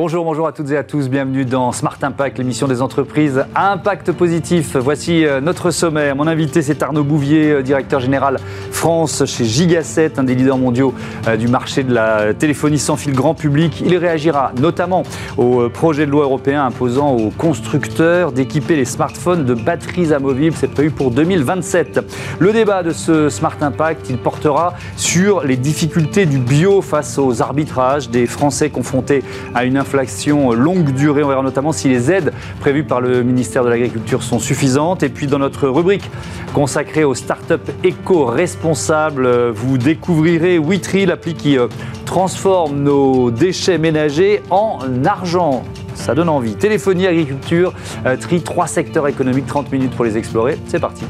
Bonjour, bonjour à toutes et à tous. Bienvenue dans Smart Impact, l'émission des entreprises à impact positif. Voici euh, notre sommaire. Mon invité, c'est Arnaud Bouvier, euh, directeur général France chez Gigaset, un des leaders mondiaux euh, du marché de la téléphonie sans fil grand public. Il réagira notamment au projet de loi européen imposant aux constructeurs d'équiper les smartphones de batteries amovibles. C'est prévu pour 2027. Le débat de ce Smart Impact, il portera sur les difficultés du bio face aux arbitrages des Français confrontés à une inflation longue durée. On verra notamment si les aides prévues par le ministère de l'Agriculture sont suffisantes. Et puis dans notre rubrique consacrée aux startups éco-responsables, vous découvrirez Witry, l'appli qui euh, transforme nos déchets ménagers en argent. Ça donne envie. Téléphonie, agriculture, euh, tri, trois secteurs économiques, 30 minutes pour les explorer. C'est parti.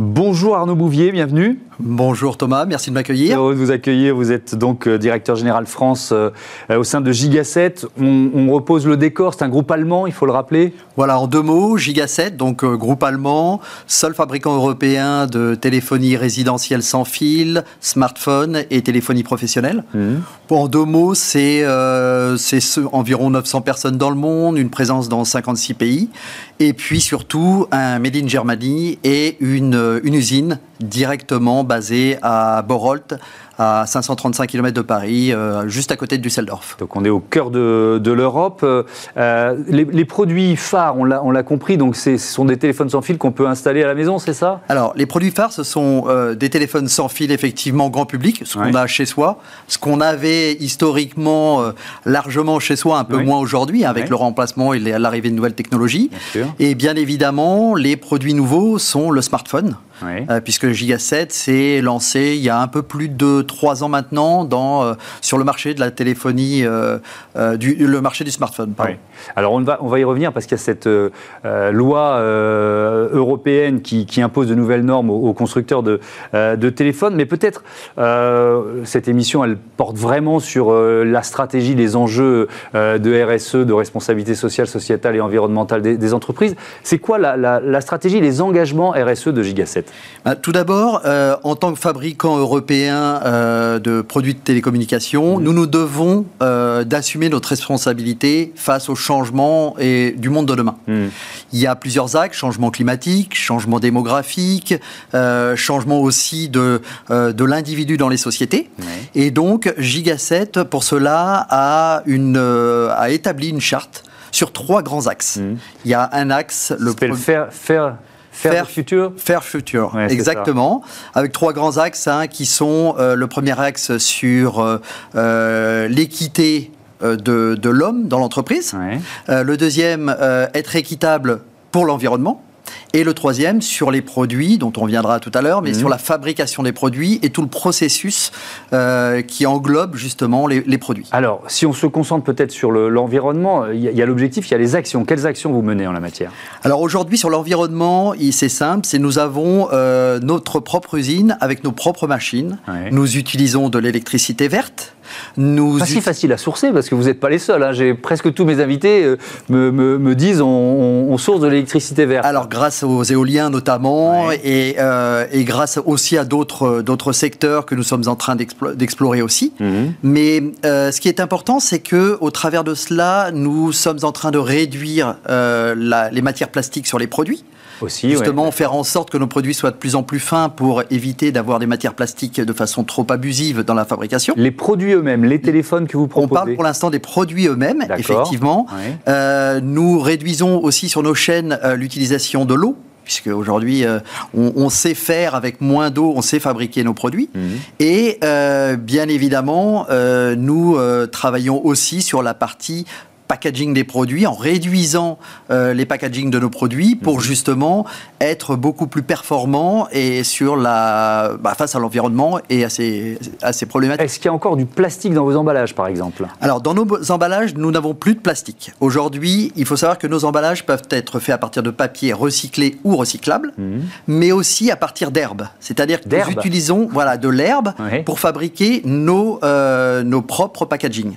Bonjour Arnaud Bouvier, bienvenue. Bonjour Thomas, merci de m'accueillir. Heureux de vous accueillir. Vous êtes donc euh, directeur général France euh, au sein de Gigaset. On, repose le décor, c'est un groupe allemand, il faut le rappeler. Voilà, en deux mots, Gigaset, donc euh, groupe allemand, seul fabricant européen de téléphonie résidentielle sans fil, smartphone et téléphonie professionnelle. Mmh. En deux mots, c'est environ 900 personnes dans le monde, une présence dans 56 pays, et puis surtout un Made in Germany et une, une usine directement basé à Borolt, à 535 km de Paris, euh, juste à côté de Düsseldorf. Donc on est au cœur de, l'Europe. Euh, les, produits phares, on l'a compris, donc ce sont des téléphones sans fil qu'on peut installer à la maison, c'est ça? Alors les produits phares, ce sont euh, des téléphones sans fil effectivement grand public, ce qu'on a chez soi, ce qu'on avait historiquement largement chez soi, un peu moins aujourd'hui, avec le remplacement et l'arrivée de nouvelles technologies. et bien évidemment, les produits nouveaux sont le smartphone. Puisque Gigaset s'est lancé il y a un peu plus de trois ans maintenant dans, euh, sur le marché de la téléphonie, euh, euh, du, le marché du smartphone. Alors on va, on va y revenir parce qu'il y a cette loi européenne qui, qui, impose de nouvelles normes aux, constructeurs de, de téléphones, mais peut-être cette émission, elle porte vraiment sur la stratégie, les enjeux de RSE, de responsabilité sociale, sociétale et environnementale des, entreprises. C'est quoi la, la, stratégie, les engagements RSE de Gigaset bah, Tout d'abord, en tant que fabricant européen euh, de produits de télécommunication, nous nous devons euh, d'assumer notre responsabilité face au changement et du monde de demain. Hmm. Il y a plusieurs axes changement climatique, changement démographique, euh, changement aussi de de l'individu dans les sociétés. Et donc Gigaset pour cela a une a établi une charte sur trois grands axes. Hmm. Il y a un axe le faire, faire Faire futur Faire futur, exactement. Avec trois grands axes hein, qui sont euh, le premier axe sur euh, euh, l'équité de, de l'homme dans l'entreprise. le deuxième, être équitable pour l'environnement. Et le troisième, sur les produits, dont on viendra tout à l'heure, mais mhm. sur la fabrication des produits et tout le processus euh, qui englobe justement les, produits. Alors, si on se concentre peut-être sur l'environnement, il y a, l'objectif, il y a les actions. Quelles actions vous menez en la matière? Alors aujourd'hui, sur l'environnement, c'est simple, c'est nous avons euh, notre propre usine avec nos propres machines. Nous utilisons de l'électricité verte. Nous... Pas si facile à sourcer parce que vous n'êtes pas les seuls. Hein. J'ai presque tous mes invités euh, me, me, disent on, on, source de l'électricité verte. Alors grâce aux éoliens notamment et, euh, et, grâce aussi à d'autres d'autres secteurs que nous sommes en train d'explorer aussi. Mhm. Mais euh, ce qui est important, c'est que au travers de cela, nous sommes en train de réduire la, les matières plastiques sur les produits. Aussi, Justement, faire en sorte que nos produits soient de plus en plus fins pour éviter d'avoir des matières plastiques de façon trop abusive dans la fabrication. Les produits eux-mêmes, les téléphones que vous proposez On parle pour l'instant des produits eux-mêmes, effectivement. Euh, nous réduisons aussi sur nos chaînes euh, l'utilisation de l'eau puisque aujourd'hui euh, on, sait faire avec moins d'eau, on sait fabriquer nos produits. Mhm. Et bien évidemment, nous travaillons aussi sur la partie packaging des produits, en réduisant euh, les packaging de nos produits pour mhm. justement être beaucoup plus performants et sur la, bah, face à l'environnement et à ces, à ces problématiques. Est-ce qu'il y a encore du plastique dans vos emballages, par exemple? Alors, dans nos emballages, nous n'avons plus de plastique. Aujourd'hui, il faut savoir que nos emballages peuvent être faits à partir de papier recyclé ou recyclable, mhm. mais aussi à partir d'herbe. C'est-à-dire que nous utilisons voilà, de l'herbe pour fabriquer nos, euh, nos propres packaging.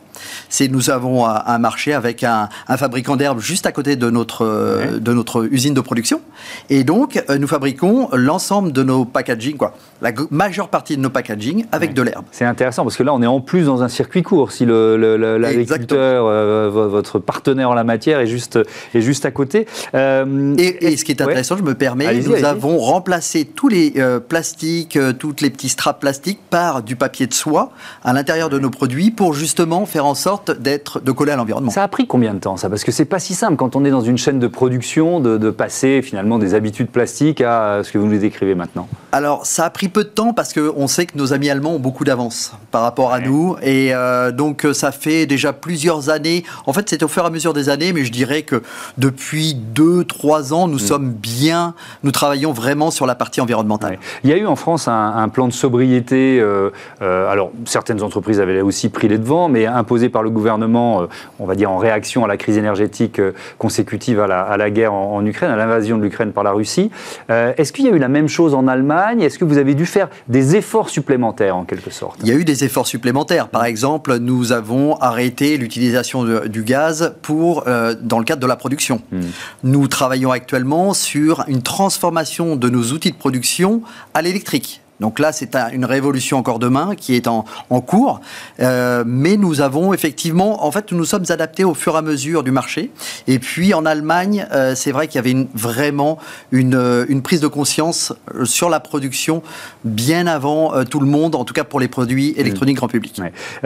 C'est nous avons un, marché avec un, fabricant d'herbes juste à côté de notre, de notre usine de production. Et donc, nous fabriquons l'ensemble de nos packaging, quoi, la majeure partie de nos packaging avec de l'herbe. C'est intéressant parce que là, on est en plus dans un circuit court. Si l'agriculteur, euh, votre partenaire en la matière, est juste, est juste à côté. Euh, et, ce qui est intéressant, je me permets, nous avons remplacé tous les euh, plastiques, toutes les petits straps plastiques par du papier de soie à l'intérieur de nos produits pour justement faire en sorte d'être de coller à l'environnement. Ça a pris combien de temps ça? Parce que c'est pas si simple quand on est dans une chaîne de production de, de passer finalement des habitudes plastiques à ce que vous nous décrivez maintenant. Alors ça a pris peu de temps parce qu'on sait que nos amis allemands ont beaucoup d'avance par rapport à nous. Et euh, donc euh, ça fait déjà plusieurs années. En fait, c'est au fur et à mesure des années, mais je dirais que depuis deux, trois ans, nous mm. sommes bien, nous travaillons vraiment sur la partie environnementale. Il y a eu en France un, plan de sobriété. Euh, alors, certaines entreprises avaient aussi pris les devants, mais imposé par le gouvernement, on va dire en réaction à la crise énergétique consécutive à la, guerre en, en, Ukraine, à l'invasion de l'Ukraine par la Russie. Est-ce qu'il y a eu la même chose en Allemagne? Est-ce que vous avez dû faire des efforts supplémentaires en quelque sorte? Il y a eu des efforts supplémentaires. Par exemple, nous avons arrêté l'utilisation du gaz pour, euh, dans le cadre de la production. Hmm. Nous travaillons actuellement sur une transformation de nos outils de production à l'électrique. Donc là, c'est une révolution encore demain qui est en, cours. Euh, mais nous avons effectivement, en fait, nous nous sommes adaptés au fur et à mesure du marché. Et puis en Allemagne, euh, c'est vrai qu'il y avait vraiment une, euh, une, prise de conscience sur la production bien avant tout le monde, en tout cas pour les produits électroniques grand public.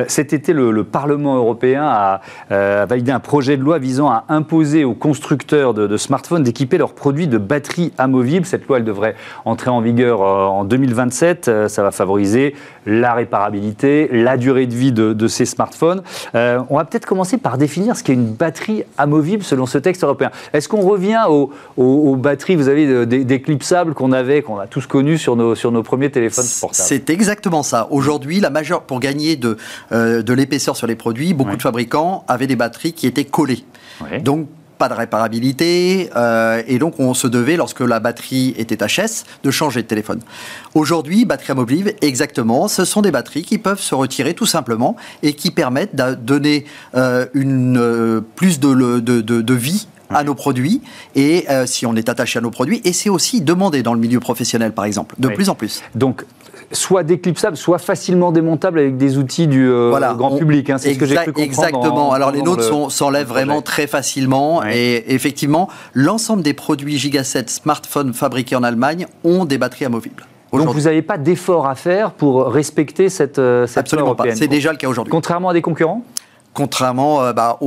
Cet été, le, Parlement européen a, validé un projet de loi visant à imposer aux constructeurs de, de smartphones d'équiper leurs produits de batteries amovibles. Cette loi, elle devrait entrer en vigueur en 2027. Euh, ça va favoriser la réparabilité, la durée de vie de, ces smartphones. Euh, on va peut-être commencer par définir ce qu'est une batterie amovible selon ce texte européen. Est-ce qu'on revient aux, batteries, vous avez déclipsables qu'on avait, qu'on a tous connus sur nos, sur nos premiers téléphones portables? C'est exactement ça. Aujourd'hui, la majeure, pour gagner de, euh, de l'épaisseur sur les produits, beaucoup de fabricants avaient des batteries qui étaient collées. Donc, pas de réparabilité, euh, et donc on se devait, lorsque la batterie était HS, de changer de téléphone. Aujourd'hui, batterie amovible, exactement, ce sont des batteries qui peuvent se retirer tout simplement et qui permettent de donner euh, une, euh, plus de, de, de, vie à nos produits et si on est attaché à nos produits et c'est aussi demandé dans le milieu professionnel par exemple de plus en plus. Donc soit déclipsable, soit facilement démontable avec des outils du euh, grand public. Hein, c'est ce que j'ai cru comprendre. Exactement. Alors les nôtres s'enlèvent vraiment très facilement. Et effectivement, l'ensemble des produits Giga 7 smartphones fabriqués en Allemagne ont des batteries amovibles. Donc vous n'avez pas d'effort à faire pour respecter cette, euh, cette Absolument pas. C'est déjà le cas aujourd'hui. Contrairement à des concurrents? Contrairement euh, bah,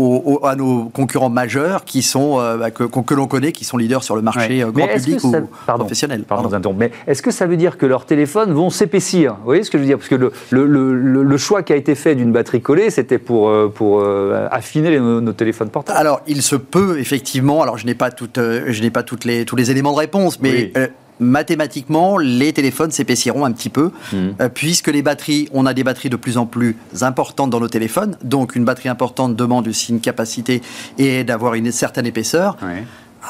à nos concurrents majeurs qui sont, euh, bah, que, l'on connaît, qui sont leaders sur le marché euh, grand public ou professionnel. Pardon, Mais est-ce que ça veut dire que leurs téléphones vont s'épaissir? Vous voyez ce que je veux dire? Parce que le, le, choix qui a été fait d'une batterie collée, c'était pour, pour affiner nos, téléphones portables. Alors, il se peut effectivement, alors je n'ai pas, toute, je n'ai pas toutes les, tous les éléments de réponse, mais mathématiquement, les téléphones s'épaissiront un petit peu, mmh. euh, puisque les batteries, on a des batteries de plus en plus importantes dans nos téléphones, donc une batterie importante demande aussi une capacité et d'avoir une certaine épaisseur.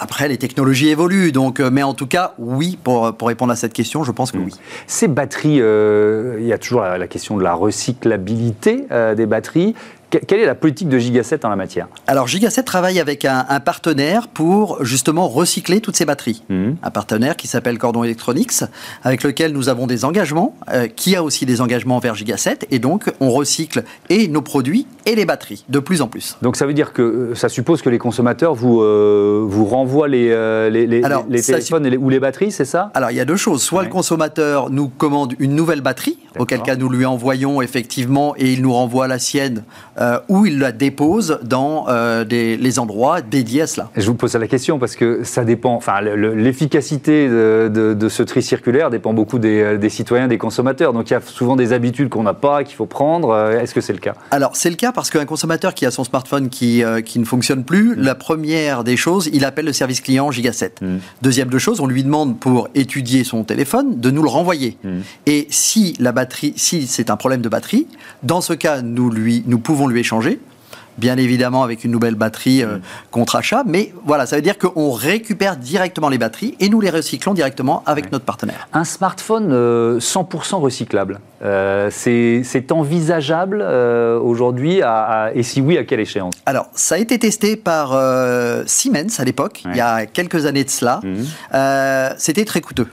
Après, les technologies évoluent, donc, euh, mais en tout cas, oui, pour, pour répondre à cette question, je pense que mmh. oui. Ces batteries, euh, il y a toujours la, question de la recyclabilité des batteries. Quelle est la politique de Gigaset en la matière? Alors Gigaset travaille avec un, partenaire pour justement recycler toutes ces batteries. Mhm. Un partenaire qui s'appelle Cordon Electronics, avec lequel nous avons des engagements, euh, qui a aussi des engagements vers Gigaset, et donc on recycle et nos produits et les batteries de plus en plus. Donc ça veut dire que euh, ça suppose que les consommateurs vous, euh, vous renvoient les, les, les, les téléphones ou les batteries, c'est ça? Alors il y a deux choses. Soit le consommateur nous commande une nouvelle batterie, auquel cas nous lui envoyons effectivement et il nous renvoie la sienne euh, où il la dépose dans euh, les endroits dédiés à cela. je vous pose la question parce que ça dépend, enfin l'efficacité de, ce tri circulaire dépend beaucoup des, des, citoyens, des consommateurs. Donc il y a souvent des habitudes qu'on n'a pas, qu'il faut prendre. Euh, est-ce que c'est le cas? Alors c'est le cas parce qu'un consommateur qui a son smartphone qui, qui ne fonctionne plus, mm. la première des choses, il appelle le service client Giga7. Mm. Deuxième de choses, on lui demande pour étudier son téléphone de nous le renvoyer. Mm. Et si la batterie, si c'est un problème de batterie, dans ce cas, nous, lui, nous pouvons lui échanger bien évidemment avec une nouvelle batterie euh, contre achat. Mais voilà, ça veut dire qu'on récupère directement les batteries et nous les recyclons directement avec notre partenaire. Un smartphone 100% recyclable, c'est envisageable aujourd'hui et si oui, à quelle échéance? Alors, ça a été testé par Siemens à l'époque, il y a quelques années de cela. Mhm. C'était très coûteux.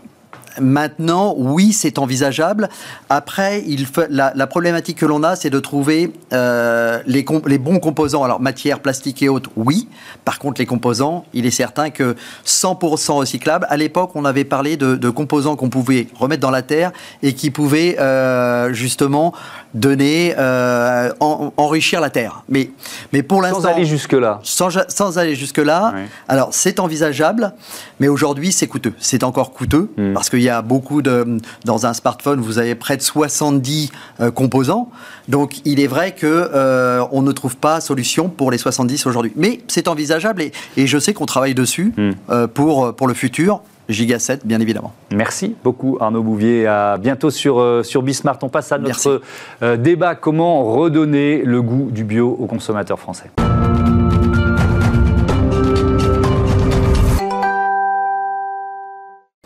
Maintenant, oui, c'est envisageable. Après, la, problématique que l'on a, c'est de trouver euh, les, bons composants. Alors, matière, plastique et autres, oui. Par contre, les composants, il est certain que 100% recyclables. À l'époque, on avait parlé de, composants qu'on pouvait remettre dans la terre et qui pouvaient euh, justement donner, euh, enrichir la terre. Mais, mais pour l'instant. Sans aller jusque-là. Sans, aller jusque-là. Alors, c'est envisageable, mais aujourd'hui, c'est coûteux. C'est encore coûteux hmm. parce qu'il y a beaucoup de. Dans un smartphone, vous avez près de 70 euh, composants. Donc, il est vrai qu'on euh, on ne trouve pas solution pour les 70 aujourd'hui. Mais c'est envisageable et, et, je sais qu'on travaille dessus hmm. pour, pour le futur. Giga 7, bien évidemment. Merci beaucoup Arnaud Bouvier. À bientôt sur, euh, sur Bismart. On passe à notre euh, débat comment redonner le goût du bio aux consommateurs français?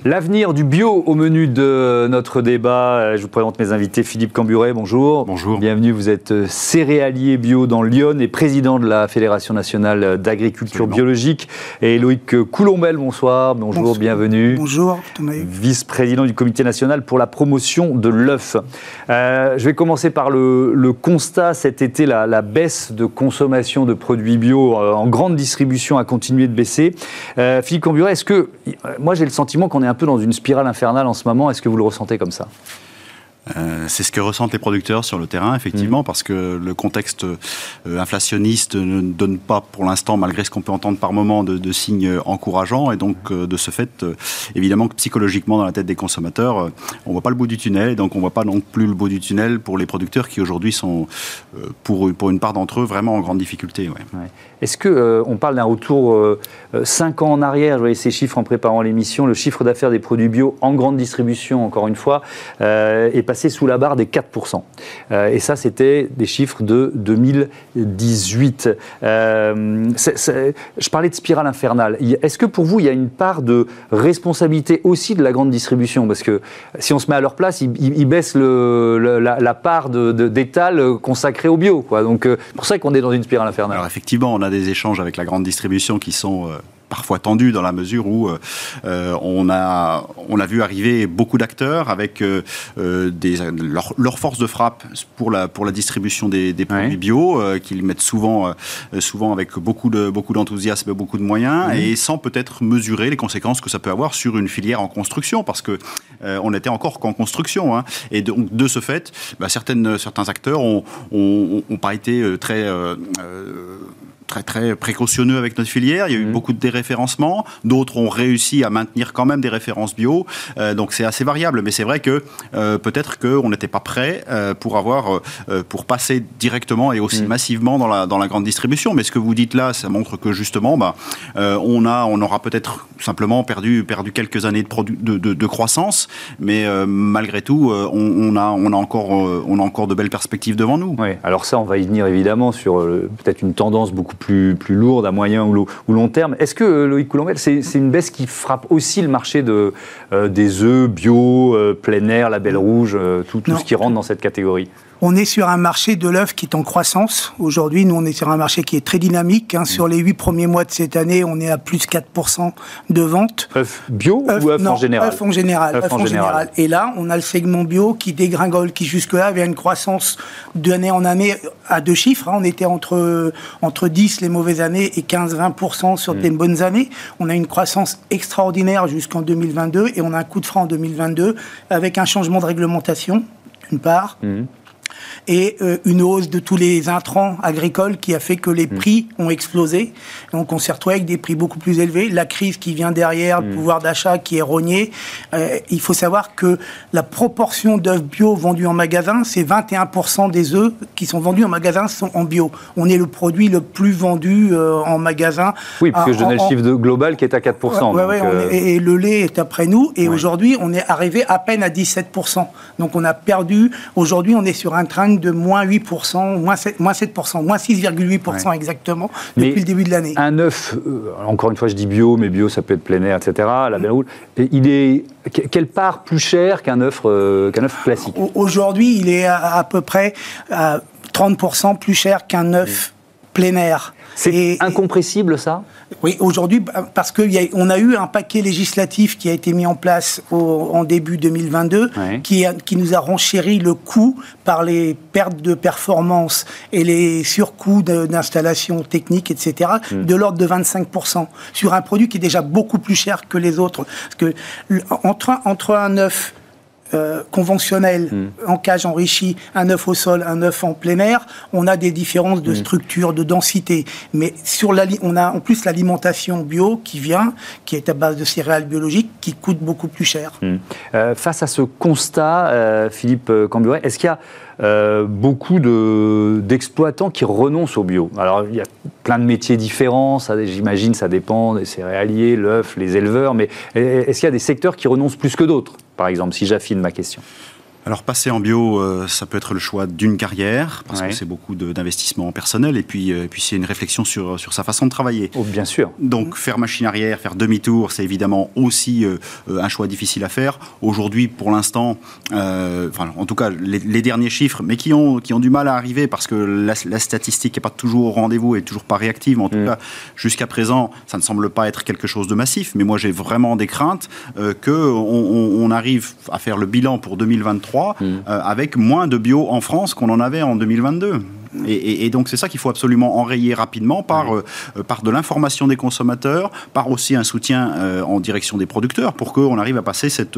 L'avenir du bio au menu de notre débat. Je vous présente mes invités. Philippe Camburet, bonjour. Bonjour. Bienvenue, vous êtes euh, céréalier bio dans Lyon et président de la Fédération nationale d'agriculture biologique. Et Loïc Coulombel, bonsoir. Bonjour, bienvenue. Bonjour, Vice-président du comité national pour la promotion de l'œuf. Euh, je vais commencer par le, constat. Cet été, la, baisse de consommation de produits bio euh, en grande distribution a continué de baisser. Philippe Camburet, est-ce que. Moi, j'ai le sentiment qu'on est un peu dans une spirale infernale en ce moment. Est-ce que vous le ressentez comme ça? Euh, c'est ce que ressentent les producteurs sur le terrain, effectivement, mm. parce que le contexte euh, inflationniste ne donne pas, pour l'instant, malgré ce qu'on peut entendre par moment, de, signes encourageants. Et donc, euh, de ce fait, évidemment que psychologiquement, dans la tête des consommateurs, on voit pas le bout du tunnel. Et donc, on voit pas non plus le bout du tunnel pour les producteurs qui, aujourd'hui, sont, pour, pour une part d'entre eux, vraiment en grande difficulté. Est-ce que on parle d'un retour 5 ans en arrière Je voyais ces chiffres en préparant l'émission. Le chiffre d'affaires des produits bio en grande distribution, encore une fois, est passé sous la barre des 4%. Euh, et ça, c'était des chiffres de 2018. Euh, je parlais de spirale infernale. Est-ce que pour vous, il y a une part de responsabilité aussi de la grande distribution? Parce que si on se met à leur place, ils, baissent la, part d'étal consacrée au bio. Donc, euh, c'est pour ça qu'on est dans une spirale infernale. Alors, effectivement, on a des échanges avec la grande distribution qui sont parfois tendu dans la mesure où euh, euh, on, a, on a vu arriver beaucoup d'acteurs avec euh, des, leur, force de frappe pour la, pour la distribution des, produits bio, qu'ils mettent souvent, souvent avec beaucoup, de, beaucoup d'enthousiasme et beaucoup de moyens, et sans peut-être mesurer les conséquences que ça peut avoir sur une filière en construction, parce que on n'était encore qu'en construction. Hein. Et donc, de ce fait, bah, certaines, certains acteurs n'ont ont, ont, pas été très très très précautionneux avec notre filière. Il y a eu mmh. beaucoup de déréférencements. D'autres ont réussi à maintenir quand même des références bio. Euh, donc c'est assez variable. Mais c'est vrai que euh, peut-être qu'on n'était pas prêt euh, pour avoir pour passer directement et aussi mmh. massivement dans la dans la grande distribution. Mais ce que vous dites là, ça montre que justement, bah, on a on aura peut-être simplement perdu perdu quelques années de, de, de, croissance. Mais malgré tout, on, a on a encore on a encore de belles perspectives devant nous. Oui. Alors ça, on va y venir évidemment sur peut-être une tendance beaucoup plus, plus lourde à moyen ou, long terme. Est-ce que, euh, Loïc Coulombel, c'est une baisse qui frappe aussi le marché de, euh, des œufs bio, euh, plein air, label rouge, tout, tout ce qui rentre dans cette catégorie? On est sur un marché de l'œuf qui est en croissance. Aujourd'hui, nous, on est sur un marché qui est très dynamique. Hein. Sur les huit premiers mois de cette année, on est à plus 4% de vente. œuf bio ou œuf en général œuf en général. en, général. Et là, on a le segment bio qui dégringole, qui jusque-là avait une croissance d'année en année à deux chiffres. Hein. On était entre, entre 10 les mauvaises années et 15-20% sur des mm. bonnes années. On a une croissance extraordinaire jusqu'en 2022 et on a un coup de frein en 2022 avec un changement de réglementation, d'une part. Mm et euh, une hausse de tous les intrants agricoles qui a fait que les mm. prix ont explosé. Donc on s'est retrouvé avec des prix beaucoup plus élevés. La crise qui vient derrière, le mm. pouvoir d'achat qui est rogné. Euh, il faut savoir que la proportion d'œufs bio vendus en magasin, c'est 21% des œufs qui sont vendus en magasin sont en bio. On est le produit le plus vendu euh, en magasin. Oui, parce que je donnais le chiffre de global qui est à 4%. et, le lait est après nous. Et aujourd'hui, on est arrivé à peine à 17%. Donc on a perdu. Aujourd'hui, on est sur un de moins 8%, moins 7%, moins 7%, moins 6,8% exactement depuis le début de l'année. Un œuf, euh, encore une fois je dis bio, mais bio ça peut être plein air, etc. La mmh. il est quelle part plus cher qu'un œuf, euh, qu'un œuf classique? Aujourd'hui, il est à, peu près à 30% plus cher qu'un œuf. Plein air. C'est incompressible ça? Oui, aujourd'hui, parce qu'on a, a, eu un paquet législatif qui a été mis en place en début 2022, qui, qui nous a renchéri le coût par les pertes de performance et les surcoûts d'installation technique, etc., hmm. de l'ordre de 25%, sur un produit qui est déjà beaucoup plus cher que les autres. Parce que entre, entre un œuf euh, conventionnel hmm. en cage enrichie, un œuf au sol, un œuf en plein air, on a des différences de hmm. structure, de densité. Mais sur la, on a en plus l'alimentation bio qui vient, qui est à base de céréales biologiques, qui coûte beaucoup plus cher. Hmm. Euh, face à ce constat, euh, Philippe Camburet, est-ce qu'il y a beaucoup d'exploitants qui renoncent au bio? Alors, il y a plein de métiers différents, j'imagine, ça dépend des céréaliers, l'œuf, les éleveurs, mais est-ce qu'il y a des secteurs qui renoncent plus que d'autres? Par exemple, si j'affine ma question alors passer en bio, euh, ça peut être le choix d'une carrière, parce que c'est beaucoup d'investissement personnel, et puis, euh, puis c'est une réflexion sur, sur sa façon de travailler. Oh, bien sûr. Donc faire machine arrière, faire demi-tour, c'est évidemment aussi euh, un choix difficile à faire. Aujourd'hui, pour l'instant, enfin, en tout cas les, derniers chiffres, mais qui ont, qui ont du mal à arriver, parce que la, statistique n'est pas toujours au rendez-vous et toujours pas réactive, en tout mm. cas jusqu'à présent, ça ne semble pas être quelque chose de massif, mais moi j'ai vraiment des craintes qu'on on arrive à faire le bilan pour 2023 Hmm. Euh, avec moins de bio en France qu'on en avait en 2022. Et, donc c'est ça qu'il faut absolument enrayer rapidement par, euh, par de l'information des consommateurs, par aussi un soutien euh, en direction des producteurs pour qu'on arrive à passer cette,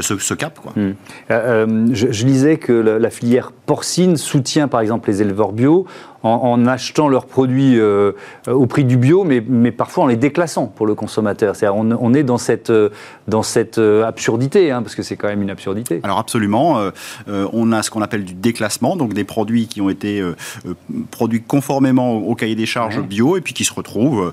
ce, cap. Quoi. Hmm. je, lisais que la, filière porcine soutient par exemple les éleveurs bio en, achetant leurs produits euh, au prix du bio, mais, mais, parfois en les déclassant pour le consommateur. cest on, on, est dans cette, dans cette euh, absurdité, hein, parce que c'est quand même une absurdité. Alors absolument, euh, on a ce qu'on appelle du déclassement, donc des produits qui ont été produits conformément au, cahier des charges bio et puis qui se retrouvent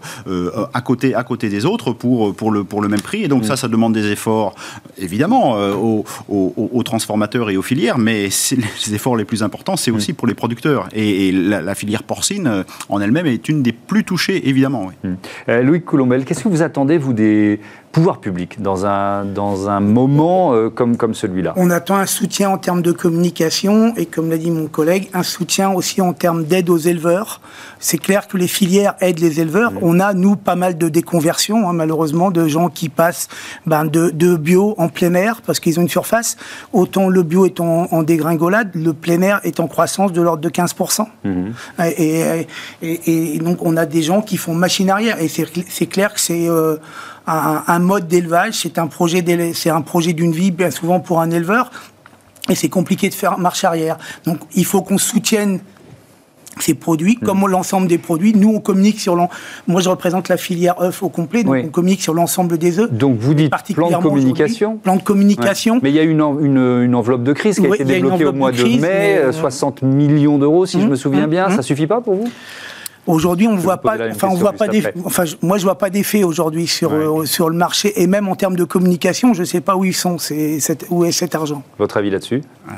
à, côté, à côté des autres pour, pour, le, pour le même prix. Et donc ça, ça demande des efforts, évidemment, aux, aux, transformateurs et aux filières, mais les efforts les plus importants, c'est aussi pour les producteurs. Et, la la filière porcine euh, en elle-même est une des plus touchées, évidemment. Oui. Hmm. Euh, Louis Coulombel, qu'est-ce que vous attendez, vous, des, pouvoir public dans un, dans un moment euh, comme, comme celui-là? On attend un soutien en termes de communication et, comme l'a dit mon collègue, un soutien aussi en termes d'aide aux éleveurs. C'est clair que les filières aident les éleveurs. On a, nous, pas mal de déconversions, hein, malheureusement, de gens qui passent ben, de, de, bio en plein air parce qu'ils ont une surface. Autant le bio est en, dégringolade, le plein air est en croissance de l'ordre de 15%. Mhm. Et, donc, on a des gens qui font machine arrière. Et c'est clair que c'est... Euh, un, mode d'élevage, un c'est un projet d'une vie bien souvent pour un éleveur et c'est compliqué de faire marche arrière. Donc il faut qu'on soutienne ces produits, mm. comme l'ensemble des produits. Nous, on communique sur l'ensemble. Moi, je représente la filière œufs au complet, donc on communique sur l'ensemble des œufs. Donc, vous dites plan de communication Plan de communication. Mais il y a une, une, enveloppe de crise qui a été débloquée au mois de, mai, 60 euh, millions d'euros, si je mm. me souviens bien. Ça suffit pas pour vous? Aujourd'hui, on voit pas, enfin, on voit pas des, enfin, moi, je vois pas d'effet aujourd'hui sur euh, sur le marché et même en termes de communication, je sais pas où ils sont, c'est où est cet argent. Votre avis là-dessus? Euh,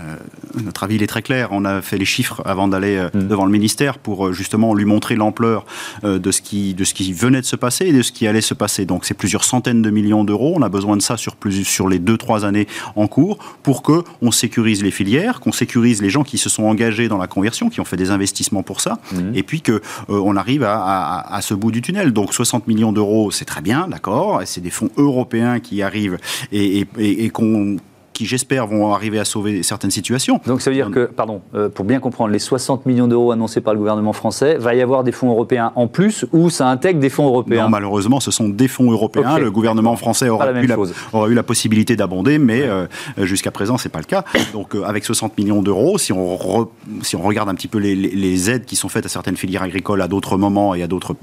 Notre avis il est très clair. On a fait les chiffres avant d'aller euh, mm. devant le ministère pour justement lui montrer l'ampleur de ce qui de ce qui venait de se passer et de ce qui allait se passer. Donc, c'est plusieurs centaines de millions d'euros. On a besoin de ça sur plus sur les deux trois années en cours pour que on sécurise les filières, qu'on sécurise les gens qui se sont engagés dans la conversion, qui ont fait des investissements pour ça, mm. et puis que euh, on arrive à, ce bout du tunnel. Donc 60 millions d'euros, c'est très bien, d'accord. C'est des fonds européens qui arrivent et, et qu'on qui, j'espère, vont arriver à sauver certaines situations. Donc ça veut dire que, pardon, euh, pour bien comprendre, les 60 millions d'euros annoncés par le gouvernement français, va y avoir des fonds européens en plus ou ça intègre des fonds européens? Non, malheureusement, ce sont des fonds européens. Le gouvernement français aura eu, la, aura eu, la, possibilité d'abonder, mais euh, jusqu'à présent, c'est pas le cas. Donc euh, avec 60 millions d'euros, si, on si on regarde un petit peu les, aides qui sont faites à certaines filières agricoles à d'autres moments et à d'autres,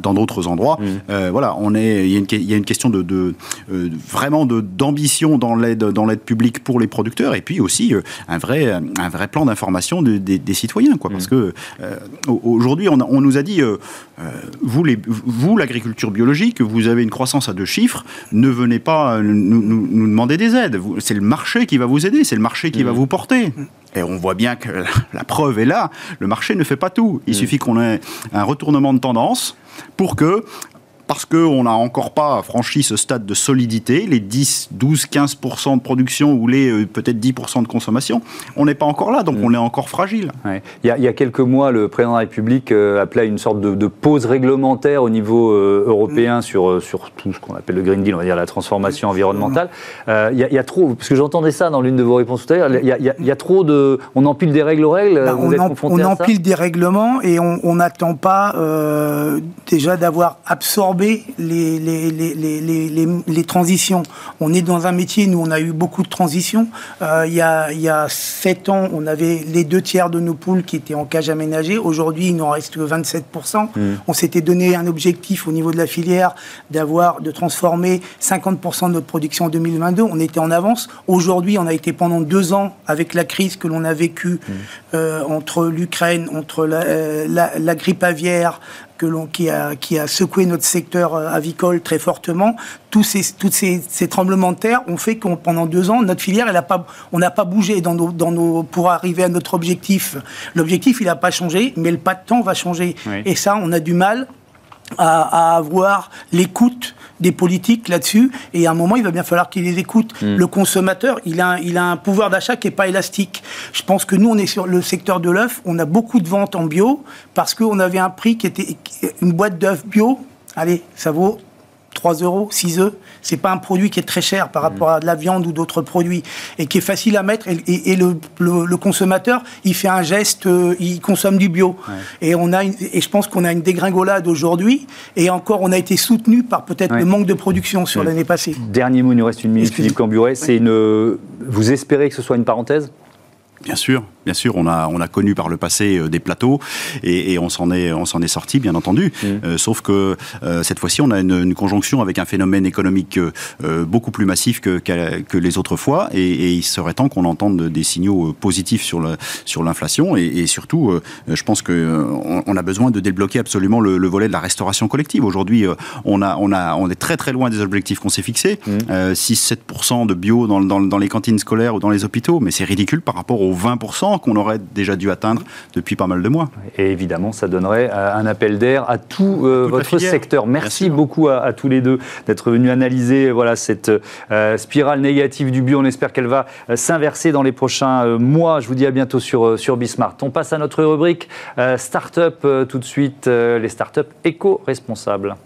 dans d'autres endroits, mmh. voilà, on est, il y, a une, il y a une question de, de vraiment d'ambition dans l'aide dans l'aide être public pour les producteurs et puis aussi un vrai un vrai plan d'information des citoyens quoi parce mmh. que aujourd'hui on, on, nous a dit vous les vous l'agriculture biologique vous avez une croissance à deux chiffres ne venez pas nous, nous, demander des aides c'est le marché qui va vous aider c'est le marché qui va mmh. vous porter et on voit bien que la preuve est là, le marché ne fait pas tout. Il mmh. suffit qu'on ait un retournement de tendance pour que parce qu'on n'a encore pas franchi ce stade de solidité, les 10, 12, 15% de production ou les euh, peut-être 10% de consommation, on n'est pas encore là, donc mm. on est encore fragile. Il, y a, quelques mois, le président de la République euh, appelait à une sorte de, pause réglementaire au niveau euh, européen mm. sur, sur tout ce qu'on appelle le Green Deal, on va dire la transformation environnementale. Il y, a trop, parce que j'entendais ça dans l'une de vos réponses tout à l'heure, il y, a trop de... On empile des règles aux règles bah, On, on empile des règlements et on n'attend pas déjà d'avoir absorbé les, les, les, les, transitions. On est dans un métier, nous, on a eu beaucoup de transitions. Euh, il, y a, il y a 7 ans, on avait les deux tiers de nos poules qui étaient en cage aménagée. Aujourd'hui, il n'en reste que 27%. Mmh. On s'était donné un objectif au niveau de la filière d'avoir, de transformer 50% de notre production en 2022. On était en avance. Aujourd'hui, on a été pendant deux ans avec la crise que l'on a vécue mmh. euh, entre l'Ukraine, entre la, euh, la, la, grippe aviaire, que qui, a, qui a secoué notre secteur euh, avicole très fortement. Tous ces, tous ces, tremblements de terre ont fait qu'on pendant deux ans, notre filière, elle a pas, on n'a pas bougé dans nos, dans nos, pour arriver à notre objectif. L'objectif, il n'a pas changé, mais le pas de temps va changer. Et ça, on a du mal à, à avoir l'écoute des politiques là-dessus. Et à un moment, il va bien falloir qu'il les écoute. Mm. Le consommateur, il a, il a un pouvoir d'achat qui n'est pas élastique. Je pense que nous, on est sur le secteur de l'œuf. On a beaucoup de ventes en bio parce qu'on avait un prix qui était une boîte d'œufs bio. Allez, ça vaut 3 euros, 6 euros. C'est pas un produit qui est très cher par rapport à de la viande ou d'autres produits et qui est facile à mettre. Et, le, consommateur, il fait un geste, euh, il consomme du bio. Et on a, et je pense qu'on a une dégringolade aujourd'hui. Et encore, on a été soutenu par peut-être le manque de production sur l'année passée. Dernier mot, il nous reste une minute, Philippe Camburet. C'est une. Vous espérez que ce soit une parenthèse? Bien sûr, bien sûr, on a on a connu par le passé euh, des plateaux et, on s'en est on s'en est sorti, bien entendu. Mmh. Euh, sauf que euh, cette fois-ci, on a une, conjonction avec un phénomène économique beaucoup plus massif que que les autres fois, et, il serait temps qu'on entende des signaux positifs sur le sur l'inflation et, surtout, je pense que on, a besoin de débloquer absolument le, volet de la restauration collective. Aujourd'hui, on a on a on est très très loin des objectifs qu'on s'est fixés, 6-7% mmh. de bio dans, dans, dans les cantines scolaires ou dans les hôpitaux, mais c'est ridicule par rapport aux 20% qu'on aurait déjà dû atteindre depuis pas mal de mois. Et évidemment, ça donnerait euh, un appel d'air à tout, euh, votre secteur. Merci beaucoup à, tous les deux d'être venus analyser voilà, cette euh, spirale négative du bio. On espère qu'elle va s'inverser dans les prochains mois. Je vous dis à bientôt sur, sur Bismart. On passe à notre rubrique Startup tout de suite, les startups éco-responsables.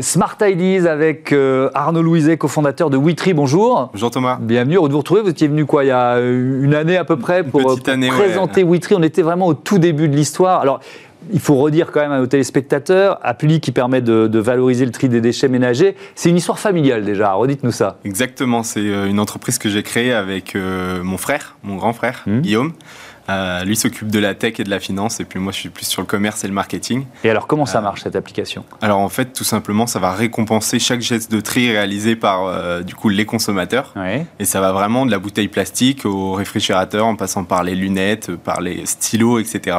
Smart Ideas avec euh, Arnaud Louiset, cofondateur de Witry. Bonjour. Bonjour Thomas. Bienvenue, heureux de vous retrouver. Vous étiez venu quoi il y a euh, une année à peu près pour, euh, présenter Witry. On était vraiment au tout début de l'histoire. Alors, il faut redire quand même à nos téléspectateurs, Appli qui permet de, valoriser le tri des déchets ménagers, c'est une histoire familiale déjà, redites-nous ça. Exactement, c'est une entreprise que j'ai créée avec mon frère, mon grand frère, mmh. Guillaume. Euh, lui s'occupe de la tech et de la finance, et puis moi je suis plus sur le commerce et le marketing. Et alors comment ça euh, marche cette application? Alors en fait, tout simplement, ça va récompenser chaque geste de tri réalisé par euh, du coup les consommateurs. Et ça va vraiment de la bouteille plastique au réfrigérateur, en passant par les lunettes, par les stylos, etc.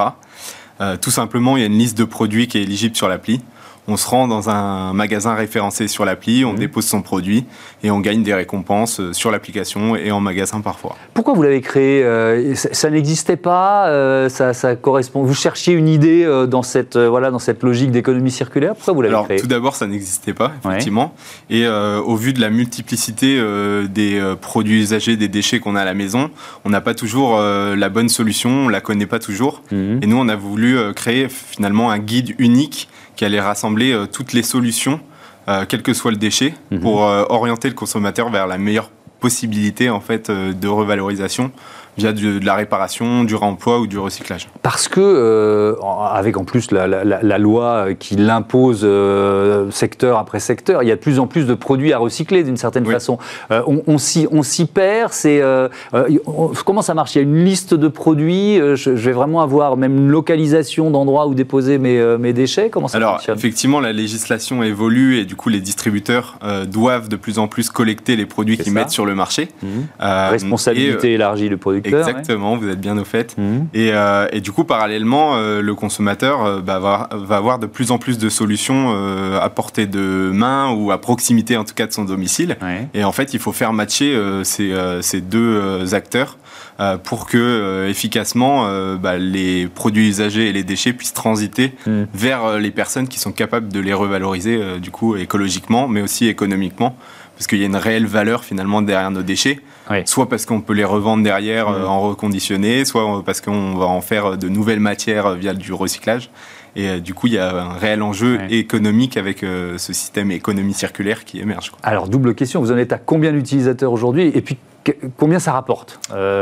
tout simplement, il y a une liste de produits qui est éligible sur l'appli on se rend dans un magasin référencé sur l'appli, on mmh. dépose son produit et on gagne des récompenses euh, sur l'application et en magasin parfois. Pourquoi vous l'avez créé euh, Ça, n'existait pas euh, ça, correspond. Vous cherchiez une idée dans cette voilà dans cette logique d'économie circulaire? Pourquoi vous l'avez créé? Tout d'abord, ça n'existait pas effectivement. Et au vu de la multiplicité des produits usagés, des déchets qu'on a à la maison, on n'a pas toujours la bonne solution, on la connaît pas toujours. Mmh. Et nous, on a voulu créer finalement un guide unique qui allait rassembler euh, toutes les solutions, euh, quel que soit le déchet, mhm. pour euh, orienter le consommateur vers la meilleure possibilité en fait de revalorisation via de, la réparation, du réemploi ou du recyclage. Parce que, euh, avec en plus la, loi qui l'impose euh, secteur après secteur, il y a de plus en plus de produits à recycler d'une certaine façon. Euh, on, s'y perd. C'est comment ça marche? Il y a une liste de produits. Je, vais vraiment avoir même une localisation d'endroits où déposer mes, mes déchets. Comment ça Alors, effectivement, la législation évolue et du coup, les distributeurs doivent de plus en plus collecter les produits qu'ils mettent sur le marché. Mmh. Responsabilité élargie du producteur. Exactement, vous êtes bien au fait. Mhm. Euh, et, du coup, parallèlement, euh, le consommateur euh, bah, va, avoir de plus en plus de solutions à portée de main ou à proximité, en tout cas, de son domicile. Et en fait, il faut faire matcher ces, deux acteurs pour que efficacement bah, les produits usagés et les déchets puissent transiter mhm. vers les personnes qui sont capables de les revaloriser du coup écologiquement mais aussi économiquement parce qu'il y a une réelle valeur finalement derrière nos déchets. Soit parce qu'on peut les revendre derrière euh, en reconditionné, soit parce qu'on va en faire de nouvelles matières via du recyclage. Et euh, du coup, il y a un réel enjeu économique avec euh, ce système économie circulaire qui émerge. Alors, double question, vous en êtes à combien d'utilisateurs aujourd'hui Et puis, combien ça rapporte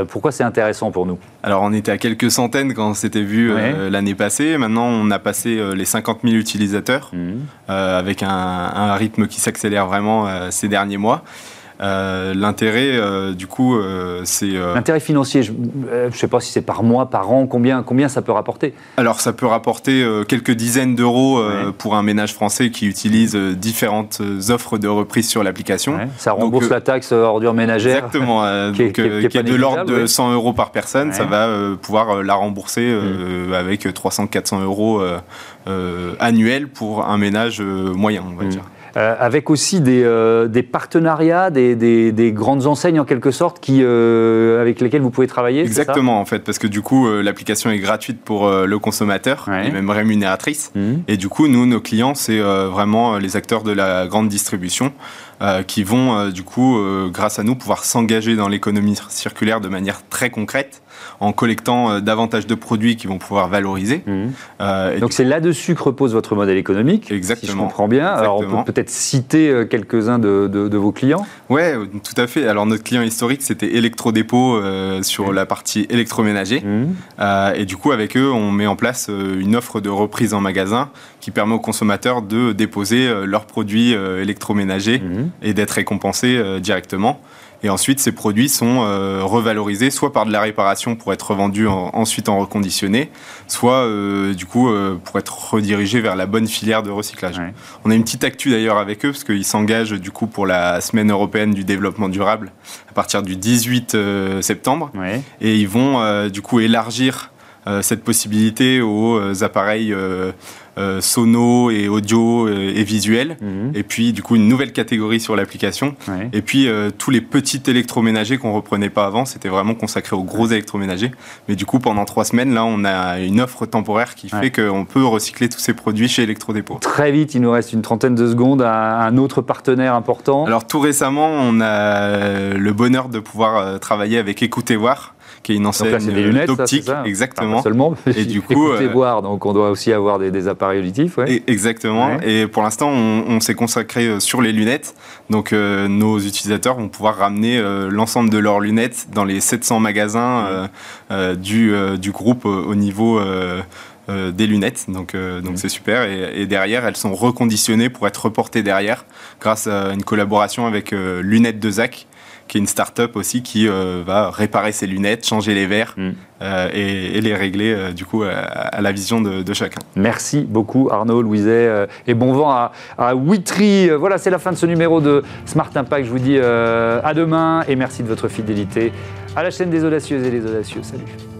Pourquoi c'est intéressant pour nous? Alors, on était à quelques centaines quand on s'était vu l'année passée. Maintenant, on a passé les 50 000 utilisateurs mmh. avec un, un, rythme qui s'accélère vraiment ces derniers mois. Euh, l'intérêt, euh, du coup, euh, c'est... L'intérêt financier, je ne sais pas si c'est par mois, par an, combien, combien ça peut rapporter Alors, ça peut rapporter quelques dizaines d'euros pour un ménage français qui utilise différentes offres de reprise sur l'application. Ça rembourse la taxe ordure ménagère Exactement, qui, est, de l'ordre de 100 euros par personne. Ça va pouvoir la rembourser mm. avec 300-400 euros annuels pour un ménage moyen, on va mm. dire. Euh, avec aussi des, euh, des partenariats, des, des, grandes enseignes en quelque sorte qui, euh, avec lesquelles vous pouvez travailler Exactement en fait, parce que du coup l'application est gratuite pour le consommateur et même rémunératrice. Mmh. Et du coup nous, nos clients, c'est vraiment les acteurs de la grande distribution. qui vont du coup, grâce à nous, pouvoir s'engager dans l'économie circulaire de manière très concrète en collectant euh, davantage de produits qui vont pouvoir valoriser. Mhm. Euh, Donc c'est là-dessus que repose votre modèle économique, Exactement. si je comprends bien. Alors on peut peut-être citer euh, quelques-uns de, vos clients Oui, tout à fait. Alors notre client historique, c'était Electrodépôt sur mhm. la partie électroménager. Mhm. et du coup, avec eux, on met en place une offre de reprise en magasin qui permet aux consommateurs de déposer leurs produits électroménagers et d'être récompensés directement. Et ensuite, ces produits sont euh, revalorisés soit par de la réparation pour être revendus ensuite en reconditionné, soit euh, du coup euh, pour être redirigés vers la bonne filière de recyclage. On a une petite actu d'ailleurs avec eux parce qu'ils s'engagent du coup pour la semaine européenne du développement durable à partir du 18 septembre. Et ils vont du coup élargir cette possibilité aux appareils euh, sono et audio euh, et visuel. Mhm. Et puis, du coup, une nouvelle catégorie sur l'application. Et puis, euh, tous les petits électroménagers qu'on reprenait pas avant, c'était vraiment consacré aux gros électroménagers. Mais du coup, pendant trois semaines, là, on a une offre temporaire qui fait qu'on peut recycler tous ces produits chez Electrodépôt. Très vite, il nous reste une trentaine de secondes à un autre partenaire important. Alors, tout récemment, on a le bonheur de pouvoir travailler avec Écoutez Voir qui est une enseigne d'optique, exactement. seulement. Et du coup, euh, voir, donc on doit aussi avoir des, appareils auditifs. Ouais. exactement. Et pour l'instant, on, s'est consacré euh, sur les lunettes. Donc euh, nos utilisateurs vont pouvoir ramener l'ensemble de leurs lunettes dans les 700 magasins du, du groupe au niveau des lunettes. Donc donc c'est super. Et, et, derrière, elles sont reconditionnées pour être reportées derrière grâce à une collaboration avec Lunettes de Zach qui est une start-up aussi qui euh, va réparer ses lunettes, changer les verres mm. euh, et, les régler euh, du coup à, la vision de, chacun. Merci beaucoup Arnaud, Louiset et bon vent à, à Witry. Voilà, c'est la fin de ce numéro de Smart Impact. Je vous dis à demain et merci de votre fidélité à la chaîne des audacieuses et des audacieux. Salut.